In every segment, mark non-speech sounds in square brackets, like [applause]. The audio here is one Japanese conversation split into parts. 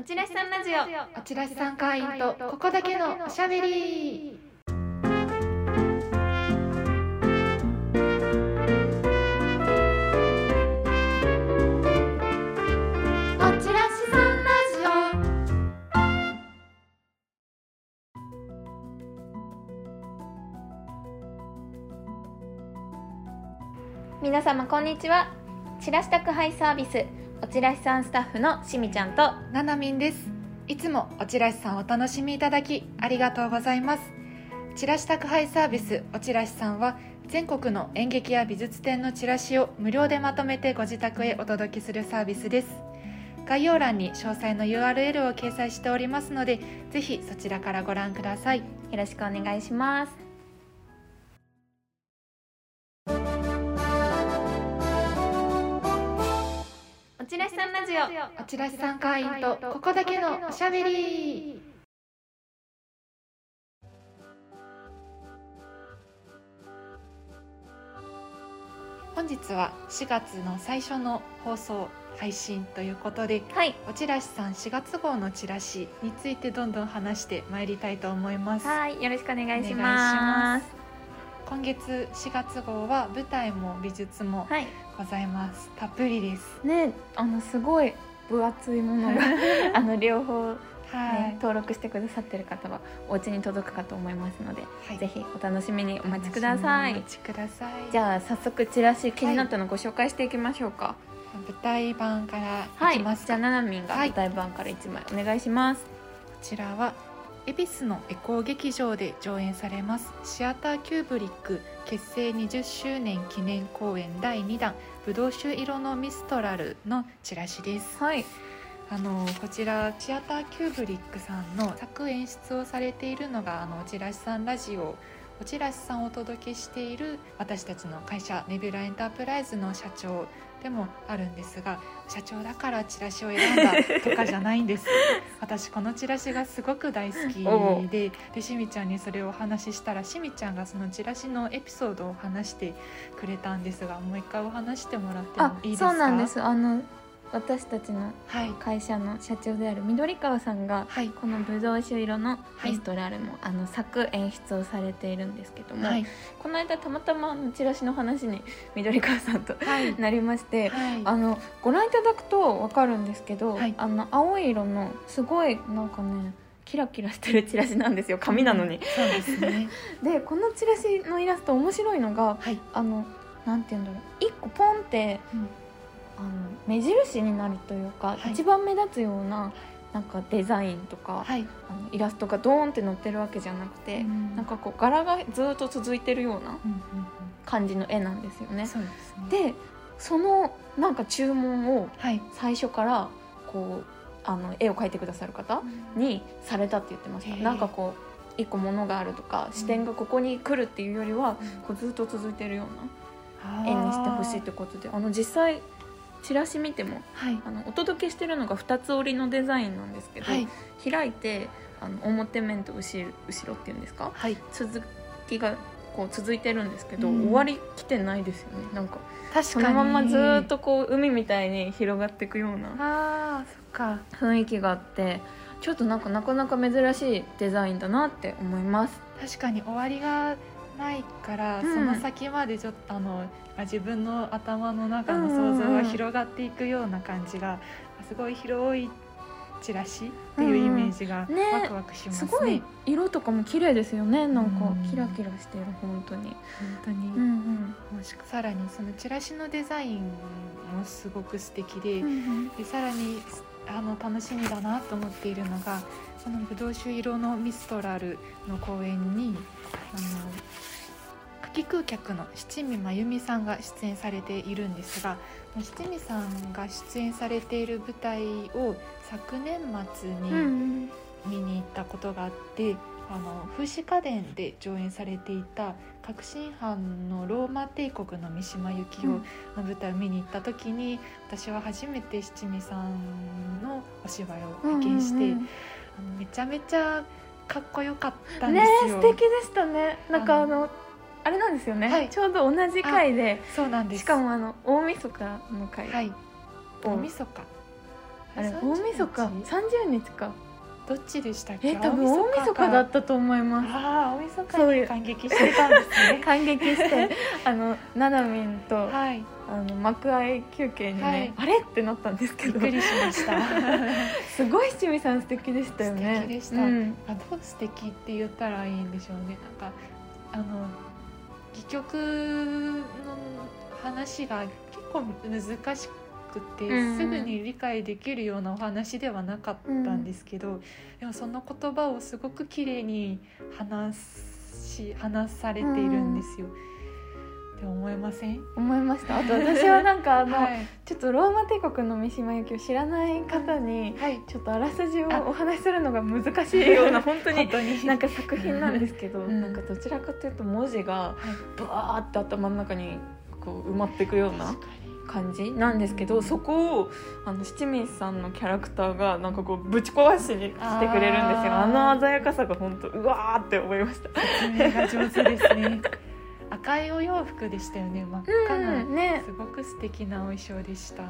おちらしさんラジオ。おちらしさん会員とここだけのおしゃべり。おちらしさんラジ皆様こんにちは。チラシ宅配サービスおちらしさんスタッフのしみちゃんとオななみんです。いつもおちらしさんお楽しみいただきありがとうございます。チラシ宅配サービスおちらしさんは全国の演劇や美術展のチラシを無料でまとめてご自宅へお届けするサービスです。概要欄に詳細の URL を掲載しておりますのでぜひそちらからご覧ください。よろしくお願いしますちらしさんラジオ。おちらしさん会員とここだけのおしゃべり。本日は4月の最初の放送配信ということではい。おちらしさん4月号のチラシについてどんどん話してまいりたいと思います。はい。よろしくお願いします今月4月号は舞台も美術もはい。ございます。たっぷりです。ねあのすごい分厚いものが [laughs] あの両方、ねはい、登録してくださってる方はお家に届くかと思いますので、はい。ぜひお楽しみにお待ちください。お待ちください。じゃあ早速チラシ気になったのご紹介していきましょうか。舞台版からはい。じゃあななみんがはい。舞台版から1枚お願いします、こちらは恵比寿のエコー劇場で上演されます。シアターキューブリック結成20周年記念公演第2弾ぶどう酒色のミストラルのチラシです。はい。あのこちらシアターキューブリックさんの作演出をされているのがあのおちらしさんラジオおちらしさんをお届けしている私たちの会社ネビュラエンタープライズの社長でもあるんですが社長だからチラシを選んだとかじゃないんです。[laughs] 私このチラシがすごく大好きででしみちゃんにそれをお話ししたらしみちゃんがそのチラシのエピソードを話してくれたんですがもう一回お話してもらってもあいいですか？そうなんです。あの私たちのはい。会社の社長である緑川さんがはい。このぶどう酒色のはい。ミストラルも、あの作演出をされているんですけども、はい。この間たまたまあのチラシの話に緑川さんとはい。なりまして、はい。あのご覧いただくと分かるんですけど、はい。あの青い色のすごいなんかねキラキラしてるチラシなんですよ。紙なのに。そうですね。[laughs] でこのチラシのイラスト面白いのがはい、あのなんて言うんだろう。一個ポンってうんあの目印になるというか、はい。一番目立つようななんかデザインとか、はい、あのイラストがドーンって載ってるわけじゃなくて、なんかこう柄がずっと続いてるようなうんうん感じの絵なんですよね。うん、そうですね。でそのなんか注文をはい、最初からこうあの絵を描いてくださる方にされたって言ってました。なんかこう一個ものがあるとか視点がここに来るっていうよりは、こうずっと続いてるような絵にしてほしいってことであの実際チラシ見てもはい、あのお届けしてるのが2つ折りのデザインなんですけど、はい、開いてあの表面と後ろ後ろっていうんですか？はい、続きがこう続いてるんですけど、うん。終わりきてないですよね。なんか確そのまんまずーっとこう海みたいに [laughs] 広がっていくようなああ、そっか。雰囲気があってちょっとなんかなかなか珍しいデザインだなって思います。確かに終わりがないから、うん。その先までちょっとあの自分の頭の中の想像が広がっていくような感じが、すごい広いチラシっていうイメージがうん。ね。ワクワクしますね。すごい色とかも綺麗ですよね。なんかうん。キラキラしてる本当に。本当に。うんもしくさらにそのチラシのデザインもすごく素敵で、うん。でさらにあの楽しみだなと思っているのがこのぶどう酒色のミストラルの公演にあの夏季空客の七味真由美さんが出演されているんですが七味さんが出演されている舞台を昨年末うんうにん。見に行ったことがあって、あの風刺家電で上演されていた革新犯のローマ帝国の三島由紀夫の舞台を見に行った時に、私は初めて七味さんのお芝居を拝見して、うんうんあのめちゃめちゃかっこよかったうんんねですよ。素敵でしたね。なんかあのあれなんですよね、はい。ちょうど同じ回でそうなんです。しかもあの大晦日の回はい。を大晦日。あれ大30晦日日？三十日かどっちでしたっけ？え多分大晦日だったと思います。ああ大晦日に感激してたんですね。[laughs] 感激して。[laughs] あのななみんと、はい。あの幕間休憩にね、はい。あれってなったんですけど。びっくりしました。[laughs] すごい七味さん素敵でしたよね。素敵でした。うん。あどう素敵って言ったらいいんでしょうね。なんかあの戯曲の話が結構難しくて、うんすぐに理解できるようなお話ではなかったんですけど、でもその言葉をすごく綺麗に話し話されているんですよ。って思いません？思いました。あと私はなんかあの、はい、ちょっとローマ帝国の三島由紀夫知らない方にはい、ちょっとあらすじをお話しするのが難しいような [laughs] 本当になんか作品なんですけど、うん。なんかどちらかというと文字がはい。ブワーって頭の中にこう埋まっていくような感じなんですけどそこをあの七味さんのキャラクターがなんかこうぶち壊しにしてくれるんですよ。あの鮮やかさが本当うわーって思いました。に説明が上手ですね。赤いお洋服でしたよね。真っ赤な、うんね。すごく素敵なお衣装でした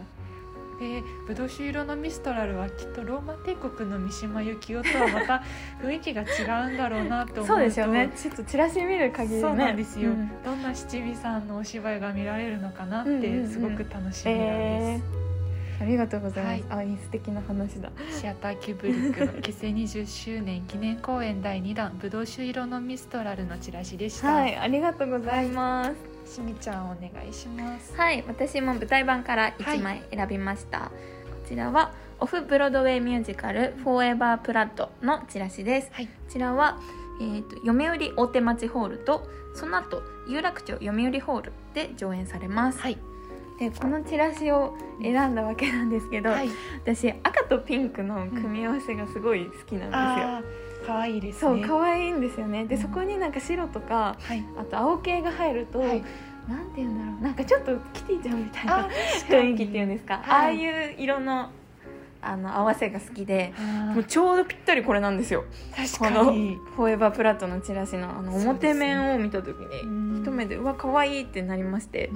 でブドウ酒色のミストラルはきっとローマ帝国の三島由紀夫とはまた [laughs] 雰囲気が違うんだろうなと思うとそうですよね。ちょっとチラシ見る限りね。そうなんですよ、うん。どんな七味さんのお芝居が見られるのかなっうんうんうん。てすごく楽しみなんです、ありがとうございます、はあいい素敵な話だ。シアターキューブリックの結成20周年記念公演第2弾「ブドウ酒色のミストラル」のチラシでした、はいありがとうございます、しみちゃんお願いします。はい、私も舞台版から1枚選びました、こちらはオフブロードウェイミュージカル「フォーエバープラッド」のチラシです。はい。こちらは、えー、と読売大手町ホールとその後有楽町読売ホールで上演されます、はいでこのチラシを選んだわけなんですけど、はい。私赤とピンクの組み合わせがすごい好きなんですよ、可愛いですそうね可愛いんですよね。でうん。そこになんか白とかはい。あと青系が入ると、はい。なんて言うんだろう。なんかちょっとキティちゃんみたいなあ雰囲気っていうんですか、はい。ああいう色のあの合わせが好きであもうちょうどぴったりこれなんですよ。確このかに「フォーエバープラット」のチラシのあの表面を見た時に、うん一目でうわ可愛いってなりまして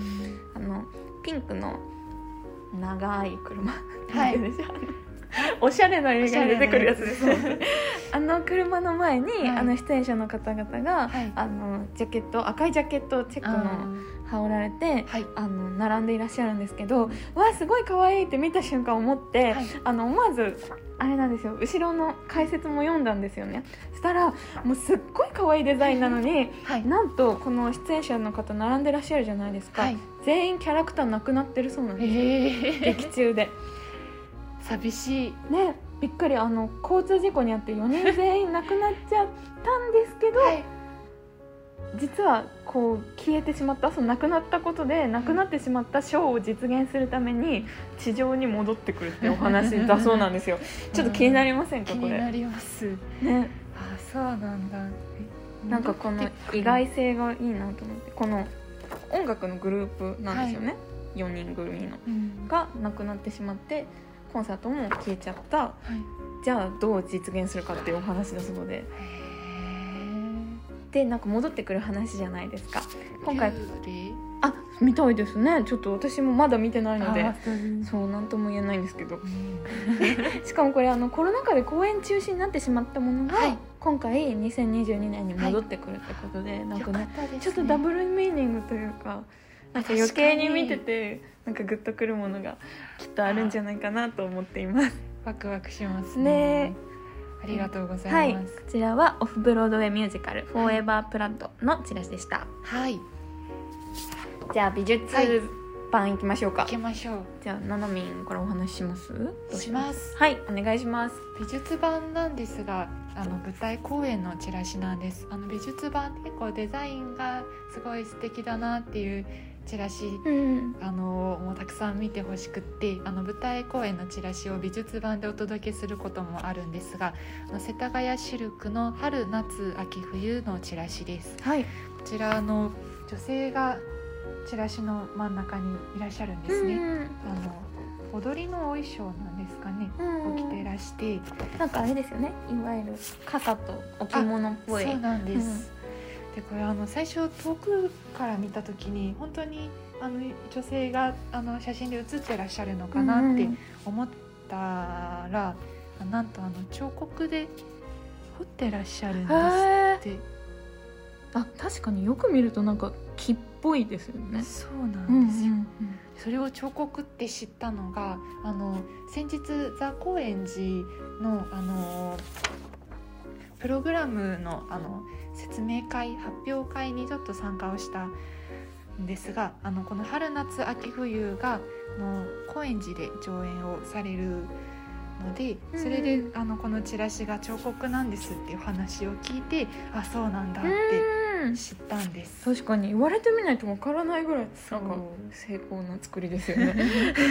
うん。あのピンクの長い車。はい。[laughs] おしゃれな映画に出てくるやつです。あの車の前に、はい。あの出演者の方々が、はい。あのジャケット赤いジャケットをチェックの羽織られてはい。あの並んでいらっしゃるんですけどわあすごい可愛いって見た瞬間思って、はい。あの思わずあれなんですよ。後ろの解説も読んだんですよね。そしたらもうすっごい可愛いデザインなのにはい。なんとこの出演者の方並んでらっしゃるじゃないですか、はい。全員キャラクターなくなってるそうなんですよ。ええ劇中で。寂しい。ねびっくり。あの交通事故にあって4人全員亡くなっちゃったんですけど、はい実はこう消えてしまったその亡くなったことで亡くなってしまったショーを実現するために地上に戻ってくるっていうお話だそうなんですよ。ちょっと気になりませんかこれ？気になります。ね。あそうなんだ。えなんかこの意外性がいいなと思ってこの音楽のグループなんですよね、4人組の。うん。が亡くなってしまってコンサートも消えちゃった。はい。じゃあどう実現するかっていうお話だそうで。へでなんか戻ってくる話じゃないですか。ー今回あ見たいですね。ちょっと私もまだ見てないので。そうなんとも言えないんですけど。うん。[laughs] しかもこれあのコロナ禍で公演中止になってしまったものが、はい。今回2022年に戻ってくるってことで、なんかねね。ちょっとダブルミーニングというかなんか余計に見ててなんかグッとくるものがきっとあるんじゃないかなと思っています。ワクワクしますね。ねありがとうござはい。いこますちらはオフブロードウェイミュージカル「フォーエバープラッド」のチラシでした。はい。じゃあ美術はい。版いきましょうか、行きましょう。じゃあななみんからお話しします。します？はいお願いします。美術版なんですがあの舞台公演のチラシなんです。あの美術版って結構デザインがすごい素敵だなっていうチラシうん。あのもうたくさん見てほしくってあの舞台公演のチラシを美術版でお届けすることもあるんですがあの世田谷シルクの春夏秋冬のチラシです。はい。こちらあの女性がチラシの真ん中にいらっしゃるんですね、うんあの踊りのお衣装なんですかね。うんを着てらして。なんかあれですよね。いわゆる傘と置物っぽい。そうなんです、でこれあの最初遠くから見た時に本当にあの女性があの写真で写ってらっしゃるのかなって思ったらあなんとあの彫刻で彫ってらっしゃるんですへって。あ確かによく見るとなんか木っぽいですよね。そうなうんんですよ、うん。それを彫刻って知ったのがあの先日ザ・高円寺のあのプログラムのあの説明会発表会にちょっと参加をしたんですがあのこの春夏秋冬があの高円寺で上演をされるのでそれで、うんあのこのチラシが彫刻なんですっていう話を聞いてあそうなんだっうんて知ったんです。確かに。言われてみないとわからないぐらいそうんなか成功な作りですよね。[laughs]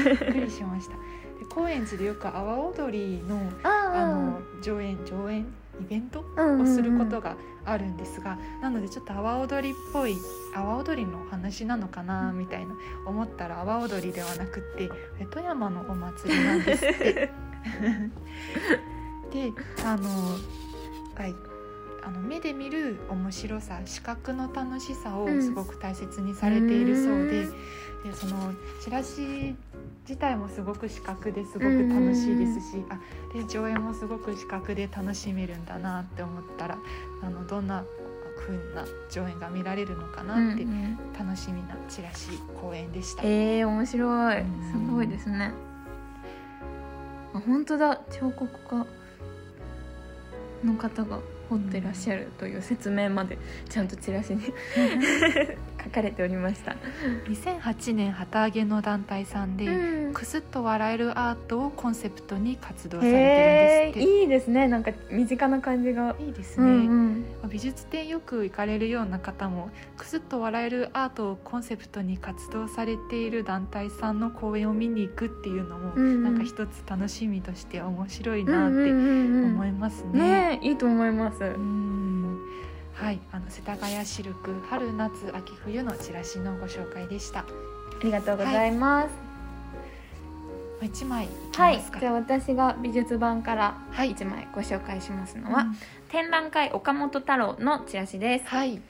びっくりしました。で高円寺でよく阿波踊りのあの上演上演イベントをすることがあるんですが、なのでちょっと阿波踊りっぽい阿波踊りのお話なのかなみたいな思ったら阿波踊りではなくって富山のお祭りなんですって。[laughs] であのはい。あの目で見る面白さ視覚の楽しさをすごく大切にされているそうで,、でそのチラシ自体もすごく視覚ですごく楽しいですし、あで上映もすごく視覚で楽しめるんだなって思ったらあのどんな風な上演が見られるのかなってうんうん。楽しみなチラシ公演でした。えー、面白い。うん。すごいですね。あ本当だ。彫刻家の方が彫ってらっしゃるという説明までちゃんとチラシに [laughs] 書かれておりました、2008年旗揚げの団体さんで、うん。くすっと笑えるアートをコンセプトに活動されてるんですって。いいですね。なんか身近な感じが、いいですね、うんうん。美術展よく行かれるような方もくすっと笑えるアートをコンセプトに活動されている団体さんの公演を見に行くっていうのも、うんうん。なんか一つ楽しみとして面白いうんなってうん。思いますね。ねえいいと思います、うんはい、あの世田谷シルク春夏秋冬のチラシのご紹介でした。ありがとうございます。一枚いきはい、ますか。じゃあ私が美術版からはい。一枚ご紹介しますのは、うん。展覧会岡本太郎のチラシです。はい、こ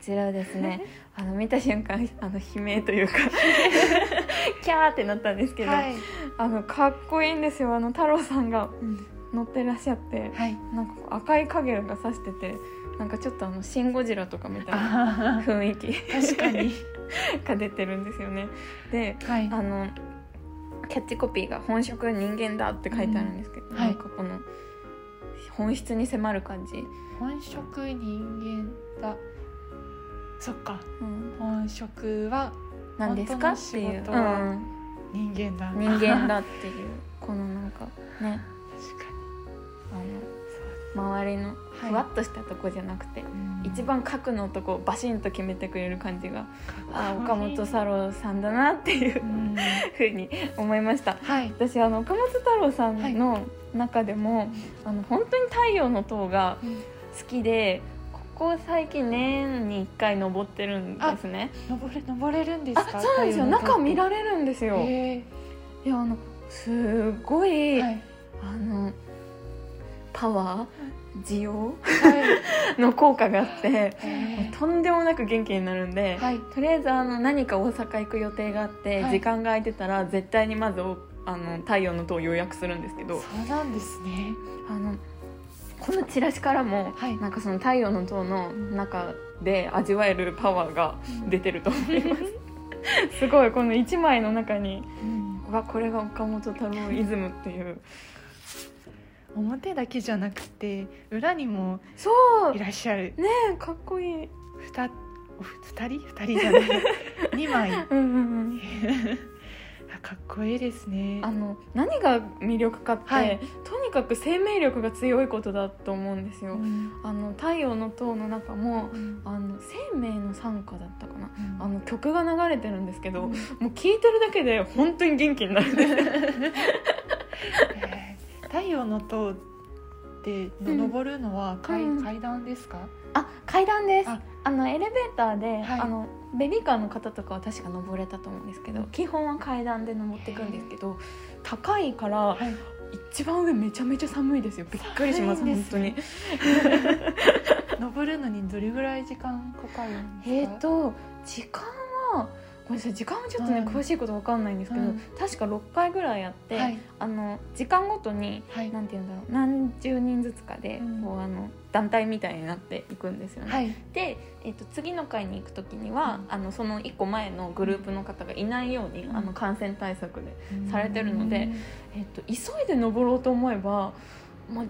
ちらをですね [laughs] あの見た瞬間あの悲鳴というか [laughs] キャーってなったんですけど、はい、あのかっこいいんですよ。あの太郎さんが乗ってらっしゃってはい。なんか赤い影がさしててなんかちょっとあの「シン・ゴジラ」とかみたいなあ雰囲気ー確かに。[laughs] が出てるんですよね。ではい。あのキャッチコピーが「本職人間だ」って書いてあるんですけど、うんはい。なんかこの本質に迫る感じ、本職人間だ。そっか。うん、本職は何ですか？っていう、人間だ。人間だっていう。[laughs] このなんかね。確かあの周りのはいふわっとしたとこじゃなくて、に。一番核のとこバシンと決めてくれる感じが、あ岡本太郎さんだなっていううんふうに思いましたはい。私あの岡本太郎さんの中でも、あの本当に太陽の塔が好きでここ最近年に1回登ってるんですね登れ登れるんですあか。そうなんですよ中見られるんですよ、へいやあのすごい、え。はい。あのパワー需要？はい。の効果があってへとんでもなく元気になるんで、ーはい。とりあえずあの何か大阪行く予定があって、はい。時間が空いてたら絶対にまずおあの太陽の塔を予約するんですけどそうなんですね。あのこのチラシからも、はい。なんかその太陽の塔の中で味わえるパワーが出てると思います。[laughs] すごいこの1枚の中にうん。うわこれが岡本太郎イズムっていう表だけじゃなくて裏にもそう。ねいらっしゃる。えかっこいい。ふたおふ二人？二人じゃない。[laughs] 二枚。あうんうんうん。[laughs] かっこいいですね。あの何が魅力かって、はい。とにかく生命力が強いことだと思うんですよ、うん。あの太陽の塔の中もうん。あの生命の賛歌だったかな。うん。あの曲が流れてるんですけど、うん。もう聴いてるだけで本当に元気になる [laughs] 太陽の塔でうん。登るのは階,、うん。階段ですか？あ階段です。あ。あのエレベーターで、はい。あのベビーカーの方とかは確か登れたと思うんですけど基本は階段で登っていくんですけど高いからはい。一番上めちゃめちゃ寒いですよ。びっくりします寒いん本当ねに。[laughs] 登るのにどれぐらい時間かかるんですか？えっ、と時間はごめんなさい時間はちょっとね、うん。詳しいことわかんないんですけど、うん。確か6回ぐらいやって、はい。あの時間ごとにはい。なんて言うんだろう何十人ずつかで、うん。こうあの団体みたいになっていくんですよね。はい。で、えっと次の回に行く時には、うん。あのその1個前のグループの方がいないように、うん。あの感染対策で、されてるのでうん。えっと急いで登ろうと思えば、まあ、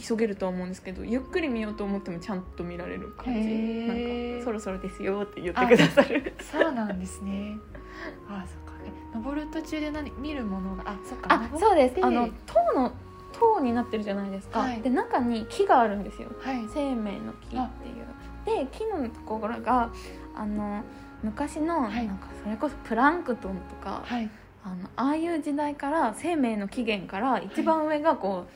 急げるとは思うんですけどゆっくり見ようと思ってもちゃんと見られる感じ。なんかそろそろですよって言ってくださる。そうなんですね。あそっか。え登る途中で何見るものが？あそっかあ登そうです。であの塔の塔になってるじゃないですか、はい。で中に木があるんですよ。はい。生命の木っていう。で木のところがあの昔の、はい。なんかそれこそプランクトンとか、はい。あのああいう時代から生命の起源から一番上がこう、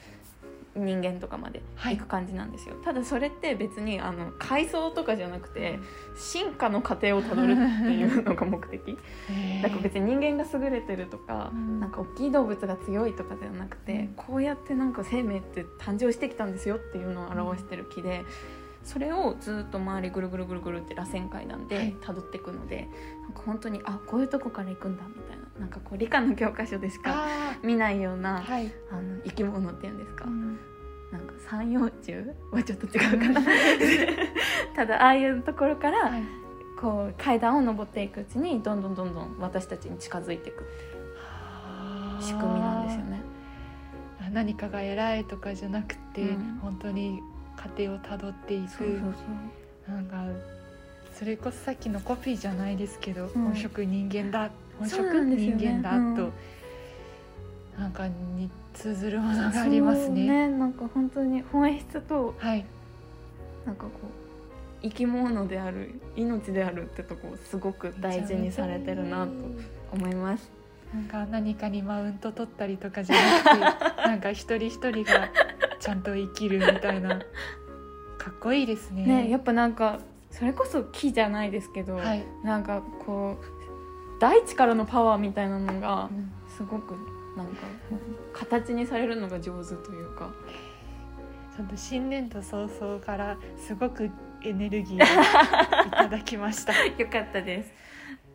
人間とかまではい。行く感じなんですよ、ただそれって別にあの階層とかじゃなくて進化の過程をたどるっていう [laughs] のが目的。だから別に人間が優れてるとか、うん。なんか大きい動物が強いとかではなくて、うん。こうやってなんか生命って誕生してきたんですよっていうのを表してる木で。それをずっと周りぐるぐるぐるぐるって螺旋階段ではい。辿っていくので、なんか本当にあこういうとこから行くんだみたいななんかこう理科の教科書でしかあ見ないようーなはい。あの生き物っていうんですか、うん。なんか三葉虫はちょっと違うかな。[laughs] ただああいうところからはい。こう階段を登っていくうちにどんどんどんどん私たちに近づいていく仕組みなんですよね。あ何かが偉いとかじゃなくて、うん。本当に過程をたどっていく。なんかそれこそさっきのコピーじゃないですけど、うん。本職人間だ本職人間だうんと、なんかに通ずるものがありますそうね。なんか本当に本質とはい、なんかこう生き物である命であるってとこをすごく大事にされてるなと思います。なんか何かにマウント取ったりとかじゃなくて [laughs] なんか一人一人がちゃんと生きるみたいなかっこいいですね。ねやっぱなんかそれこそ木じゃないですけど、はい、なんかこう大地からのパワーみたいなのがうん。すごくなんか形にされるのが上手というか。ちょっと新年度早々からすごくエネルギーを [laughs] いただきました。よかったです。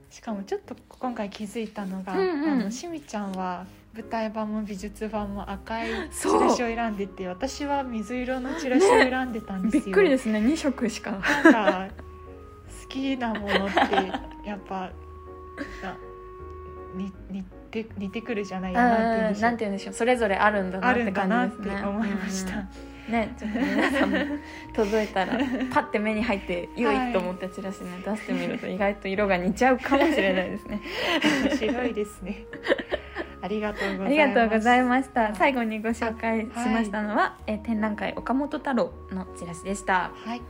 しかもちょっと今回気づいたのが、うんうん。あのしみちゃんは舞台版も美術版も赤いチラシを選んでて私は水色のチラシを選んでたんですよ。びっくりですね。2色しか。なんか好きなものってやっぱ似て似てくるじゃないやなんて言うんでしょなんて言うんでしょう。それぞれあるんだなって感じですね。て思いました。ねちょっと皆さんも届いたら [laughs] パッて目に入って良いと思ったチラシね出してみると意外と色が似ちゃうかもしれないですね。面白いですね。[laughs] ありがとうございます。ありがとうございましはい。た最後にご紹介しましたのは、えー展覧会岡本太郎のチラシでした。はい。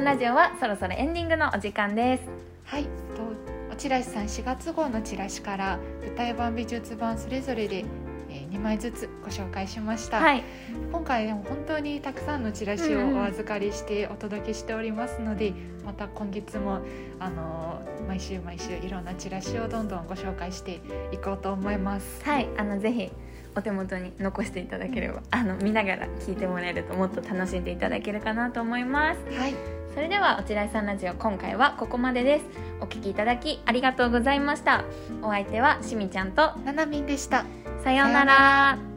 んラジオはそろそろエンディングのお時間です。はい、とおチラシさん4月号のチラシから舞台版美術版それぞれで、えー、2枚ずつご紹介しました、はい。今回でも本当にたくさんのチラシをお預かりしてお届けしておりますので、また今月もあのー毎週毎週いろんなチラシをどんどんご紹介していこうと思います。はい。あのぜひお手元に残していただければ、あの見ながら聞いてもらえるともっと楽しんでいただけるかなと思います。はい、それではおちらいさんラジオ今回はここまでです。お聞きいただきありがとうございました。お相手はしみちゃんとななみんでした。さようなさようなら